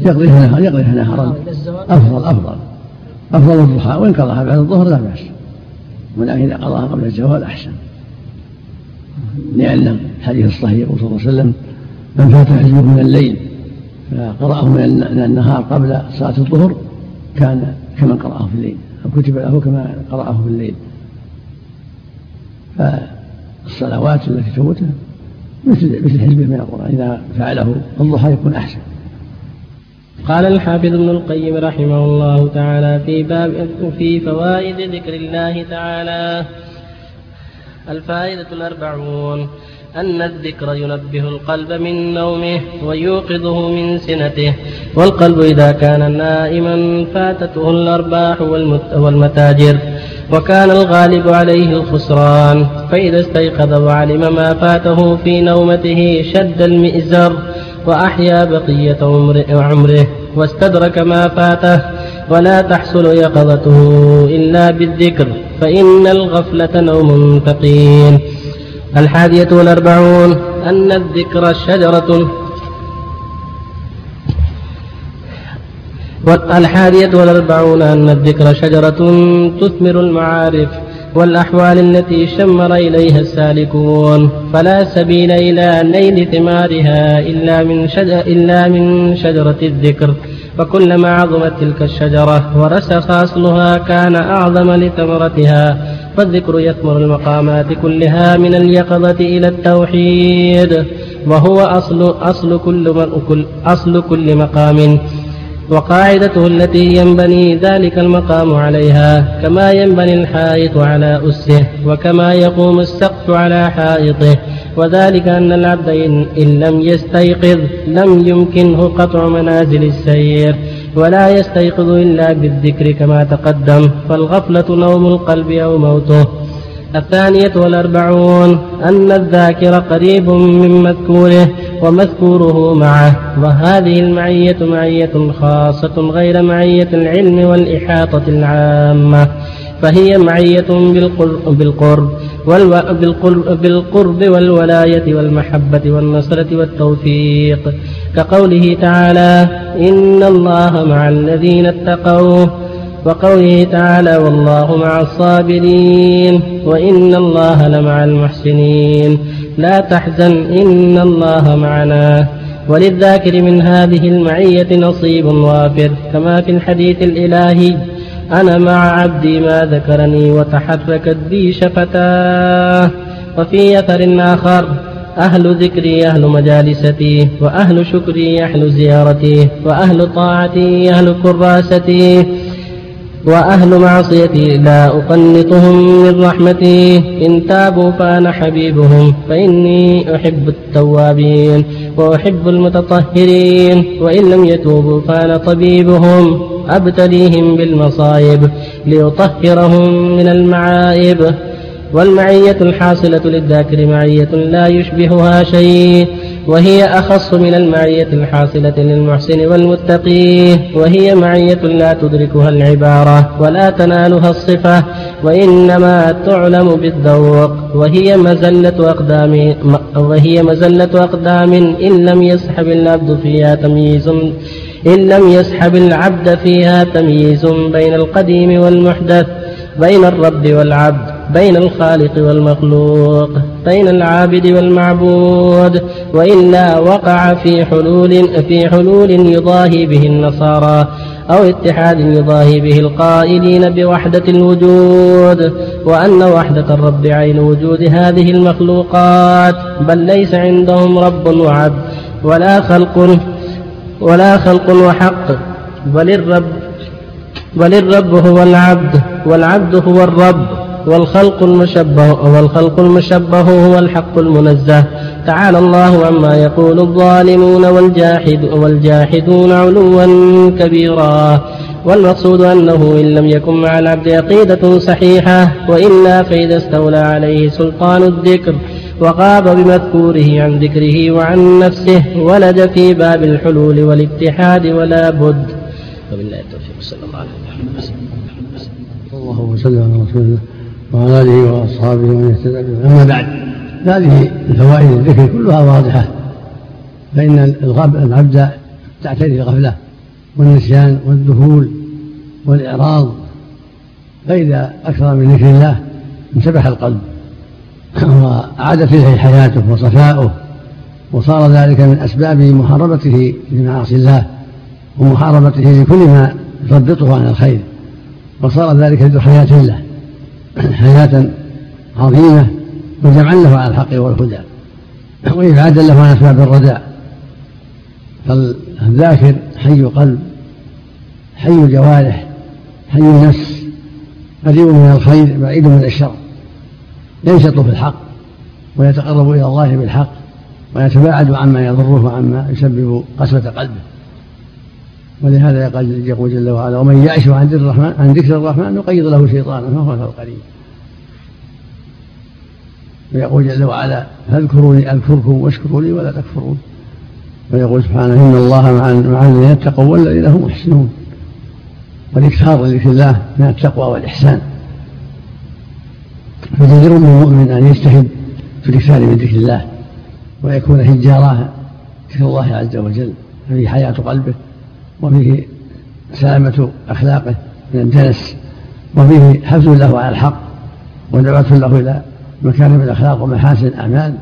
Speaker 3: يقضيها نهارا يقضيها نهارا افضل أفضل. أفضل الضحى. وإن قضاها بعد الظهر لا بأس. ولكن إذا قضاها قبل الزوال أحسن. لأن الحديث الصحيح يقول صلى الله عليه وسلم من فات حزبه من الليل فقرأه من النهار قبل صلاة الظهر كان كمن قرأه في الليل أو كتب له كما قرأه في الليل. فالصلوات التي تفوته مثل مثل حزبه من القرآن إذا فعله الضحى يكون أحسن.
Speaker 1: قال الحافظ ابن القيم رحمه الله تعالى في باب في فوائد ذكر الله تعالى. الفائدة الأربعون. أن الذكر ينبه القلب من نومه ويوقظه من سنته والقلب إذا كان نائما فاتته الأرباح والمتاجر وكان الغالب عليه الخسران فإذا استيقظ وعلم ما فاته في نومته شد المئزر وأحيا بقية عمره واستدرك ما فاته ولا تحصل يقظته إلا بالذكر فإن الغفلة نوم ثقيل. الحادية والأربعون أن الذكر شجرة. الحادية والأربعون أن الذكر شجرة تثمر المعارف. والأحوال التي شمر إليها السالكون. فلا سبيل إلى نيل ثمارها إلا من, إلا من شجرة الذكر. فكلما عظمت تلك الشجرة ورسخ أصلها كان أعظم لثمرتها. فالذكر يثمر المقامات كلها من اليقظة إلى التوحيد. وهو أصل أصل كل, أصل كل مقام. وقاعدته التي ينبني ذلك المقام عليها كما ينبني الحائط على أسه وكما يقوم السقف على حائطه. وذلك أن العبد إن لم يستيقظ لم يمكنه قطع منازل السير. ولا يستيقظ إلا بالذكر كما تقدم. فالغفلة نوم القلب أو موته. الثانية والأربعون أن الذاكر قريب من مذكوره ومذكوره معه وهذه المعية معية خاصة غير معية العلم والإحاطة العامة فهي معية بالقرب, بالقرب, بالقرب, والولاية والمحبة والنصرة والتوفيق. كقوله تعالى إن الله مع الذين اتقوا وقوله تعالى والله مع الصابرين وإن الله لمع المحسنين. لا تحزن إن الله معنا. وللذاكر من هذه المعية نصيب وافر كما في الحديث الإلهي أنا مع عبدي ما ذكرني وتحركت بي شفتاه. وفي أثر آخر أهل ذكري أهل مجالستي وأهل شكري أهل زيارتي وأهل طاعتي أهل كراستي وأهل معصيتي لا أقنطهم من رحمتي. إن تابوا فأنا حبيبهم فإني أحب التوابين وأحب المتطهرين. وإن لم يتوبوا فأنا طبيبهم أبتليهم بالمصائب ليطهرهم من المعائب والمعية الحاصلة للذاكر معية لا يشبهها شيء. وهي أخص من المعية الحاصلة للمحسن والمتقي وهي معية لا تدركها العبارة ولا تنالها الصفة وإنما تعلم بالذوق وهي مزلة أقدام وهي مزلة أقدام إن لم يسحب العبد فيها تمييز إن لم يسحب العبد فيها تمييز بين القديم والمحدث بين الرب والعبد. بين الخالق والمخلوق بين العابد والمعبود وإلا وقع في حلول في حلول يضاهي به النصارى أو اتحاد يضاهي به القائلين بوحدة الوجود وأن وحدة الرب عين وجود هذه المخلوقات بل ليس عندهم رب وعبد ولا خلق ولا خلق وحق بل الرب بل الرب هو العبد والعبد هو الرب. والخلق المشبه والخلق المشبه هو الحق المنزه. تعالى الله عما يقول الظالمون والجاحد والجاحدون علوا كبيرا. والمقصود أنه إن لم يكن مع العبد عقيدة صحيحة وإلا فإذا استولى عليه سلطان الذكر وغاب بمذكوره عن ذكره وعن نفسه ولج في باب الحلول والاتحاد ولا بد. وبالله
Speaker 4: التوفيق. صلى الله عليه وسلم.
Speaker 3: الله وسلم على رسول الله وعلى اله واصحابه ومن اهتدى أما بعد هذه الفوائد الذكر كلها واضحة. فإن العبد تعتري الغفله والنسيان والذهول والإعراض فاذا أكثر من ذكر الله انتبه القلب. وعادت اليه حياته وصفاؤه وصار ذلك من أسباب محاربته لمعاصي الله ومحاربته لكل ما يثبطه عن الخير. وصار ذلك ذو حياة له حياة عظيمة وجمعا له على الحق والهدى وإبعادا له عن أسباب الرداء. فالذاكر حي قلب حي جوارح حي نفس قريب من الخير بعيد من الشر. ينشط في الحق ويتقرب إلى الله بالحق ويتباعد عما يضره وعما يسبب قسوة قلبه. ولهذا يقول جل وعلا ومن يعش عن ذكر الرحمن عن ذكر الرحمن نقيض له شيطانا فهو له قريب ويقول جل وعلا فاذكروني اذكركم واشكروا لي ولا تكفرون. ويقول سبحانه إن الله مع مع الذين اتقوا والذين هم محسنون. والإكثار لذكر الله من التقوى والإحسان. فجدير بالمؤمن أن يجتهد في الإكثار من ذكر الله ويكون في جاراه ذكر الله عز وجل في حياة قلبه. وفيه سلامة أخلاقه من الدنس وفيه حفظ له على الحق ودعوة له إلى مكارم الأخلاق ومحاسن الأعمال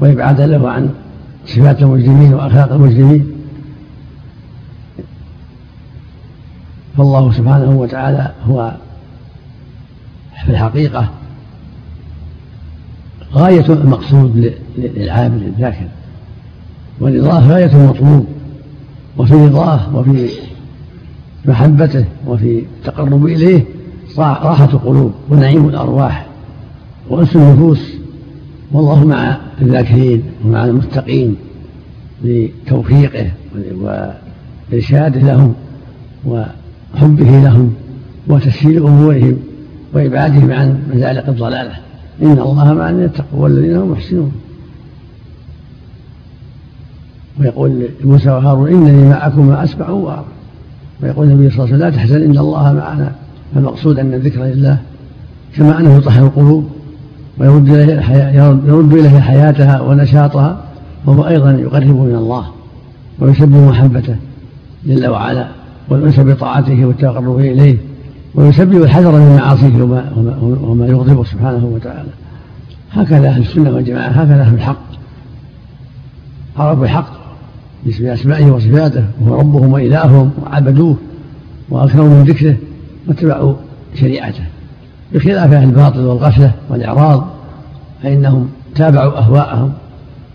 Speaker 3: وإبعاد له عن صفات المجرمين وأخلاق المجرمين. فالله سبحانه وتعالى هو في الحقيقة غاية المقصود للعابد الذاكر ورضاه غاية المطلوب. وفي رضاه وفي محبته وفي التقرب إليه راحة القلوب ونعيم الأرواح وأنس النفوس. والله مع الذاكرين ومع المتقين لتوفيقه وإرشاده لهم وحبه لهم وتسهيل أمورهم وإبعادهم عن مزالق الضلالة. إن الله مع الذين اتقوا والذين هم محسنون. ويقول موسى وهارون إنني معكما أسمع وأرى ويقول النبي صلى الله عليه وسلم لا تحزن إن الله معنا. فالمقصود أن الذكر لله كما أنه يطهر القلوب ويرد إليه حياتها ونشاطها وهو أيضا يقرب من الله ويسبب محبته جل وعلا والأنس بطاعته والتقرب إليه ويسبب الحذر من معاصيه وما, وما, وما يغضبه سبحانه وتعالى. هكذا أهل السنة والجماعة هكذا أهل الحق. عرفوا الحق بأسمائه وصفاته وهو ربهم وإلههم وعبدوه وأكثروا من ذكره واتبعوا شريعته. بخلاف أهل الباطل والغفلة والإعراض فإنهم تابعوا أهواءهم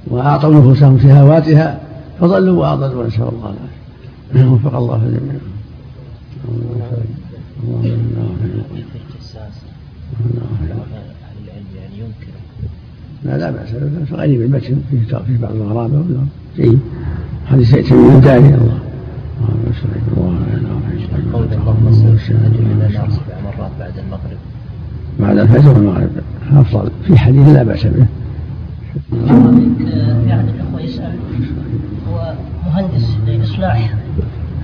Speaker 3: وأعطوا نفوسهم شهواتها فضلوا وأضلوا نسأل الله العافية. وفق الله الجميع لا لا بأس غريب المتن فيه بعض الغرابة جيد هذه سيأتي من الداعي الله.
Speaker 4: بعد المغرب
Speaker 3: بعد الفجر والمغرب. أفضل. في حديث لا بأس به.
Speaker 6: الأخوة يسأل هو مهندس لإصلاح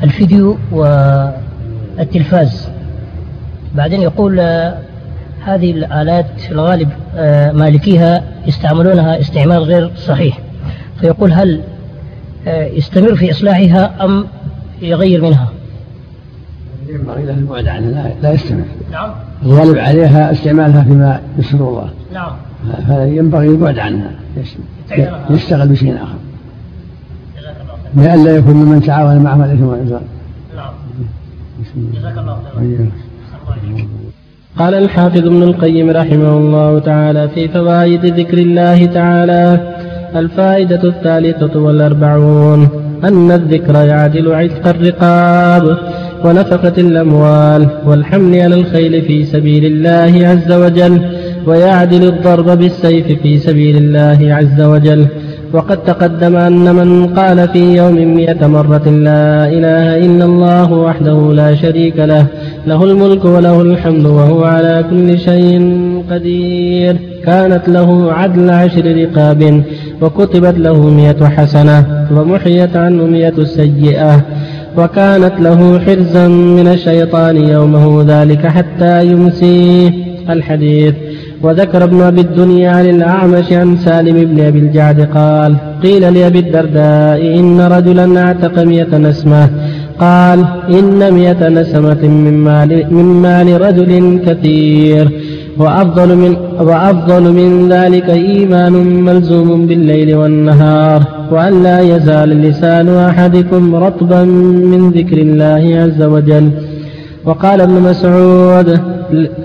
Speaker 6: الفيديو والتلفاز. بعدين يقول هذه الآلات في الغالب مالكيها يستعملونها استعمال غير صحيح. فيقول هل يستمر في إصلاحها أم يغير منها؟
Speaker 3: ينبغي له البعد عنها لا يستمر.
Speaker 6: نعم.
Speaker 3: الغالب عليها استعمالها فيما يسر الله.
Speaker 6: نعم.
Speaker 3: فينبغي البعد عنها. يشتغل بشيء آخر.
Speaker 6: جزاك الله خير
Speaker 3: لئلا يكون ممن تعاون معه الإثم والعدوان
Speaker 6: نعم. جزاك الله خير
Speaker 3: إياك.
Speaker 1: قال الحافظ ابن القيم رحمه الله تعالى في فوائد ذكر الله تعالى الفائدة الثالثة والأربعون أن الذكر يعدل عتق الرقاب ونفقة الأموال والحمل على الخيل في سبيل الله عز وجل ويعدل الضرب بالسيف في سبيل الله عز وجل. وقد تقدم أن من قال في يوم مئة مرة لا إله إلا الله وحده لا شريك له له الملك وله الحمد وهو على كل شيء قدير. كانت له عدل عشر رقاب وكتبت له مئة حسنة ومحيت عنه مئة سيئة. وكانت له حرزا من الشيطان يومه ذلك حتى يمسيه. الحديث وذكر ابن أبي الدنيا عن الأعمش عن سالم بن أبي الجعد قال قيل لأبي الدرداء إن رجلا أعتق مئة نسمة قال إن مئة نسمة من مال, من مال رجل كثير وأفضل من, وأفضل من ذلك إيمان ملزوم بالليل والنهار وأن لا يزال لسان أحدكم رطبا من ذكر الله عز وجل. وقال ابن مسعود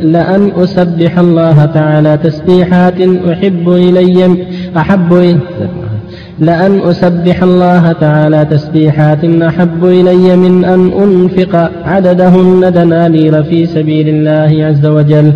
Speaker 1: لأن أسبح الله تعالى تسبيحات أحب إلي أحب لأن أسبح الله تعالى تسبيحات أحب إلي من أن أنفق عددهن دنانير في سبيل الله عز وجل.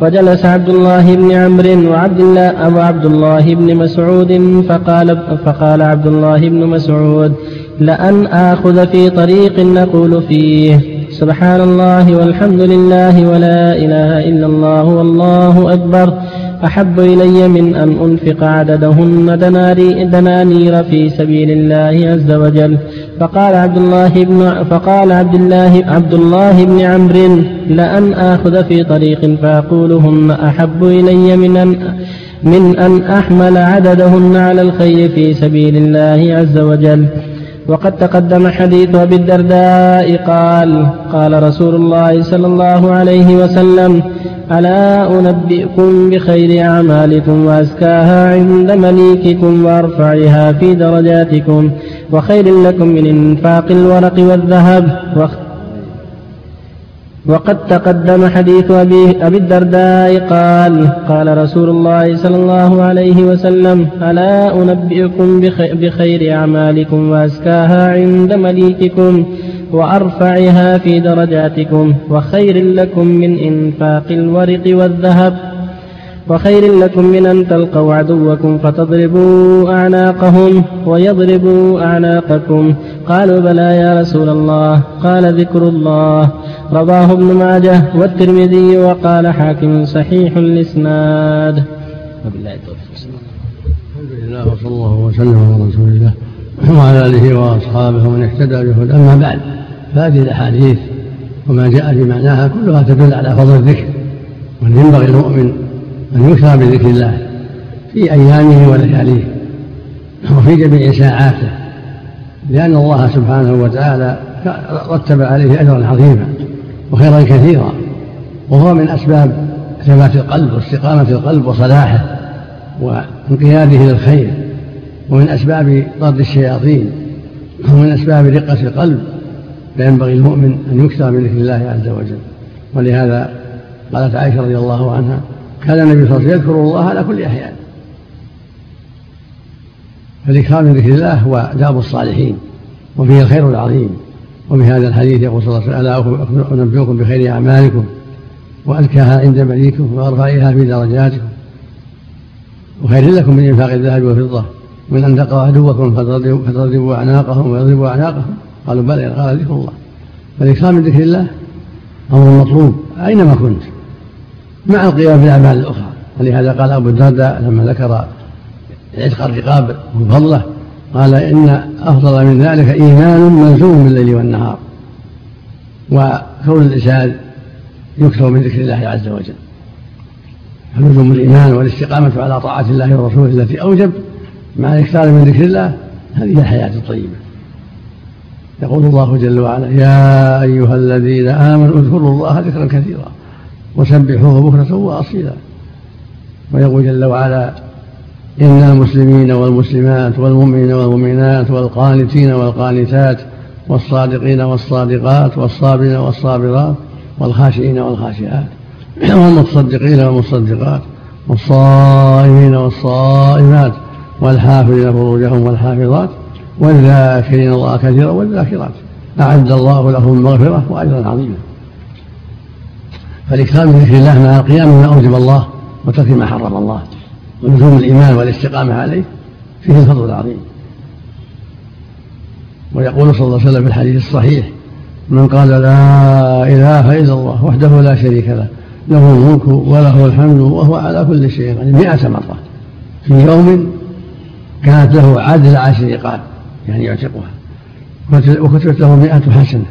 Speaker 1: وجلس عبد الله بن عمرو وعبد الله أبو عبد الله بن مسعود فقال فقال عبد الله بن مسعود لأن آخذ في طريق نقول فيه سبحان الله والحمد لله ولا إله إلا الله والله أكبر. أحب إلي من أن أنفق عددهن دنانير في سبيل الله عز وجل. فقال عبد الله بن فقال عبد الله عبد الله بن عمرو لأن آخذ في طريق فأقولهن أحب إلي من أن من أن أحمل عددهن على الخير في سبيل الله عز وجل. وقد تقدم حديث أبي الدرداء قال قال رسول الله صلى الله عليه وسلم ألا أنبئكم بخير أعمالكم وأزكاها عند مليككم وأرفعها في درجاتكم وخير لكم من إنفاق الورق والذهب وقد تقدم حديث أبي, أبي الدرداء قال قال رسول الله صلى الله عليه وسلم ألا أنبئكم بخير أعمالكم وأزكاها عند مليككم وأرفعها في درجاتكم وخير لكم من إنفاق الورق والذهب وخير لكم من أن تلقوا عدوكم فتضربوا أعناقهم ويضربوا أعناقكم. قالوا بلى يا رسول الله. قال ذكر الله. رواه ابن ماجه والترمذي وقال حاكم صحيح الإسناد.
Speaker 4: وبالله التوفيق.
Speaker 3: الحمد لله وصلى الله وسلم على رسول الله وعلى آله وأصحابه ومن اهتدى بهدى أما بعد فهذه الأحاديث وما جاء في معناها كلها تدل على فضل الذكر وأن ينبغي المؤمن أن يكثر بذكر الله في أيامه ولياليه وفي جميع ساعاته لأن الله سبحانه وتعالى رتب عليه أجرا عظيما. وخيرا كثيرا وهو من أسباب ثبات القلب واستقامة القلب وصلاحه وانقياده للخير ومن أسباب طرد الشياطين ومن أسباب رقه القلب فينبغي المؤمن أن يكثر من ذكر الله عز وجل. ولهذا قالت عائشة رضي الله عنها كان النبي صلى الله عليه وسلم يذكر الله على كل أحيان. فالإكثار من ذكر الله هو داب الصالحين وفيه الخير العظيم. وبهذا الحديث يقول صلى الله عليه وسلم ألا أنبئكم بخير أعمالكم وازكاها عند مليكم وارفعها في درجاتكم وخير لكم من إنفاق الذهب والفضة من أن تقوا عدوكم فتضربوا أعناقهم ويضربوا أعناقهم. قالوا بلى قال ذكر الله. فالإكثار من ذكر الله أمر مطلوب أينما كنت مع القيام بالأعمال الأخرى. ولهذا قال أبو الدرداء لما ذكر عتق الرقاب وفضله قال إن أفضل من ذلك إيمان ملزوم بالليل والنهار وكون الإنسان يكثر من ذكر الله عز وجل. فلزوم الإيمان والاستقامة على طاعة الله ورسوله التي أوجب مع الإكثار من ذكر الله هذه الحياة الطيبة يقول الله جل وعلا يا أيها الذين آمنوا اذكروا الله ذكرا كثيرا وسبحوه بكرة وأصيلا. ويقول جل وعلا إن المسلمين والمسلمات والمؤمنين والمؤمنات والقانتين والقانتات والصادقين والصادقات والصابرين والصابرات والخاشعين والخاشعات والمتصدقين والمصدقات والصائمين والصائمات والحافظين فروجهم والحافظات والذاكرين الله كثيرا والذاكرات أعد الله لهم مغفرة وأجرا عظيما فالإكثار من ذكر الله مع القيام بما أوجب الله وترك ما حرم الله ولزوم الإيمان والاستقامة عليه فيه الفضل العظيم. ويقول صلى الله عليه وسلم في الحديث الصحيح من قال لا إله إلا الله وحده لا شريك له له الملك وله الحمد وهو على كل شيء قدير مئة مرة في يوم كانت له عدل عشر رقاب يعني يعتقها وكتبت له مئة حسنة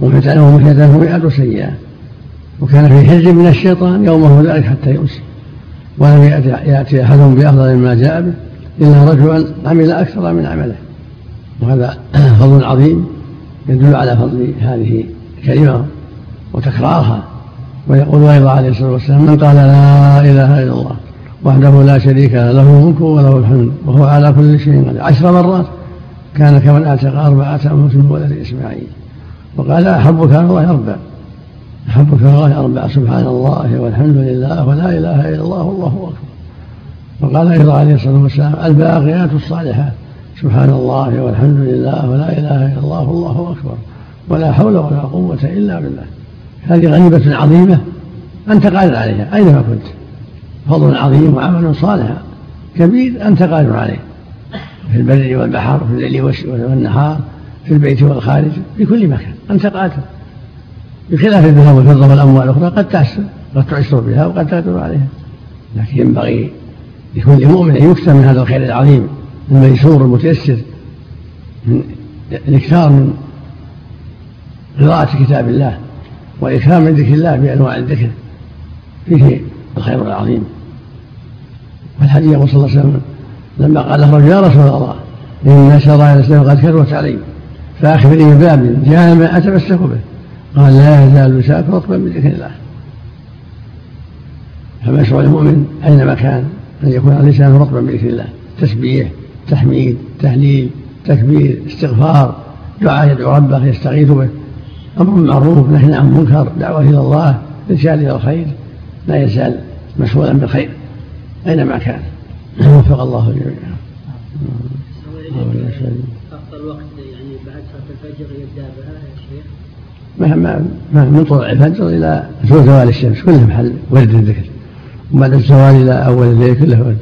Speaker 3: ومحيت له مئة سيئة وكان في حرز من الشيطان يومه ذلك حتى يمسي ولم يأتي أحد بأفضل مما جاء به إلا رجلا عمل أكثر من عمله. وهذا فضل عظيم يدل على فضل هذه الكلمة وتكرارها. ويقول أيضا عليه الصلاة والسلام من قال لا إله إلا الله وحده لا شريك له له الملك وله الحمد وهو على كل شيء قدير. عشر مرات كان كمن أعتق أربعة أنفس من ولد إسماعيل. وقال على الله أربع على الله أربع سبحان الله والحمد لله ولا إله إلا الله والله أكبر. وقال أيضا عليه الصلاة والسلام الباقيات الصالحات سبحان الله والحمد لله ولا إله إلا الله والله أكبر. ولا حول ولا قوة إلا بالله. هذه غنيمة عظيمة أنت قادر عليها أينما كنت. فضل عظيم وعمل صالح كبير أنت قادر عليه. في البر والبحر في الليل والنهار في البيت والخارج في كل مكان أنت قادر بخلاف الذهب والفضة والأموال الأخرى قد تعسر قد تعسر بها وقد تقدر عليها. لكن ينبغي لكل مؤمن أن يكثر من هذا الخير العظيم الميسور المتيسر من الإكثار من قراءة كتاب الله وإكثار من ذكر الله بأنواع الذكر. فيه الخير العظيم. والحديث يقول صلى الله عليه وسلم لما قال له رجل يا رسول الله إن شرائع الإسلام قد كثرت علي فأخبرني بباب جامع أتمسك به. قال لا يزال لسانك رطبا بذكر الله فمشروع المؤمن أينما كان أن يكون لسانه رطبا بذكر الله تسبيح تحميد تهليل تكبير استغفار دعاء يدعو ربه يستغيث به. أمر بالمعروف نهي عن منكر دعوة إلى الله ارشاد إلى الخير. لا يزال مشغولا بالخير. اينما كان؟ وفق الله جميعا.
Speaker 6: أفضل وقت يعني بعد صلاة الفجر يبدأ بها يا شيخ؟
Speaker 3: من طلوع الفجر إلى زوال الشمس كله محل ورد الذكر. وبعد الزوال إلى أول الليل كله ورد.